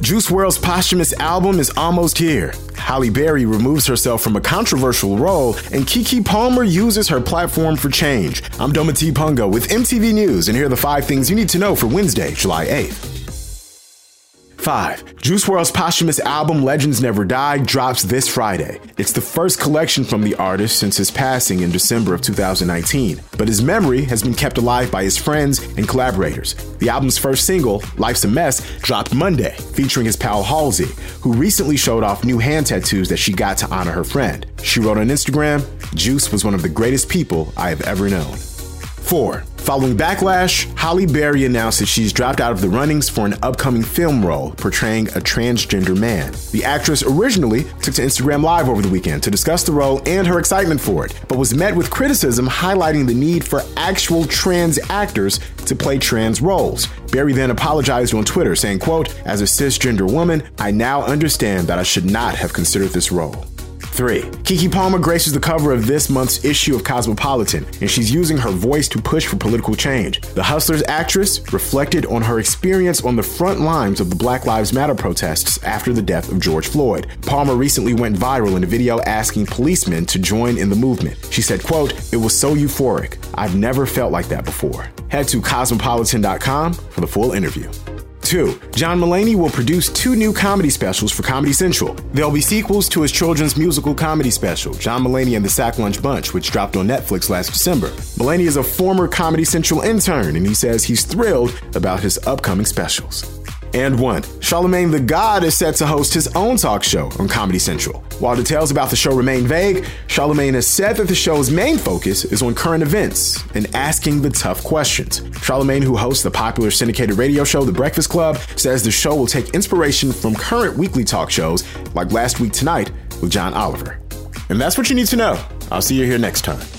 Juice WRLD's posthumous album is almost here. Halle Berry removes herself from a controversial role, and Keke Palmer uses her platform for change. I'm Dometi Pongo with MTV News, and here are the five things you need to know for Wednesday, July 8th. 5. Juice WRLD's posthumous album Legends Never Die drops this Friday. It's the first collection from the artist since his passing in December of 2019, but his memory has been kept alive by his friends and collaborators. The album's first single, Life's a Mess, dropped Monday, featuring his pal Halsey, who recently showed off new hand tattoos that she got to honor her friend. She wrote on Instagram, Juice was one of the greatest people I have ever known. 4. Following backlash, Halle Berry announced that she's dropped out of the runnings for an upcoming film role portraying a transgender man. The actress originally took to Instagram Live over the weekend to discuss the role and her excitement for it, but was met with criticism highlighting the need for actual trans actors to play trans roles. Berry then apologized on Twitter, saying, quote, As a cisgender woman, I now understand that I should not have considered this role. 3. Keke Palmer graces the cover of this month's issue of Cosmopolitan, and she's using her voice to push for political change. The Hustlers actress reflected on her experience on the front lines of the Black Lives Matter protests after the death of George Floyd. Palmer recently went viral in a video asking policemen to join in the movement. She said, quote, It was so euphoric. I've never felt like that before. Head to cosmopolitan.com for the full interview. Two, John Mulaney will produce two new comedy specials for Comedy Central. They'll be sequels to his children's musical comedy special, John Mulaney and the Sack Lunch Bunch, which dropped on Netflix last December. Mulaney is a former Comedy Central intern, and he says he's thrilled about his upcoming specials and one. Charlemagne the God is set to host his own talk show on Comedy Central. While details about the show remain vague, Charlemagne has said that the show's main focus is on current events and asking the tough questions. Charlemagne, who hosts the popular syndicated radio show The Breakfast Club, says the show will take inspiration from current weekly talk shows like Last Week Tonight with John Oliver. And that's what you need to know. I'll see you here next time.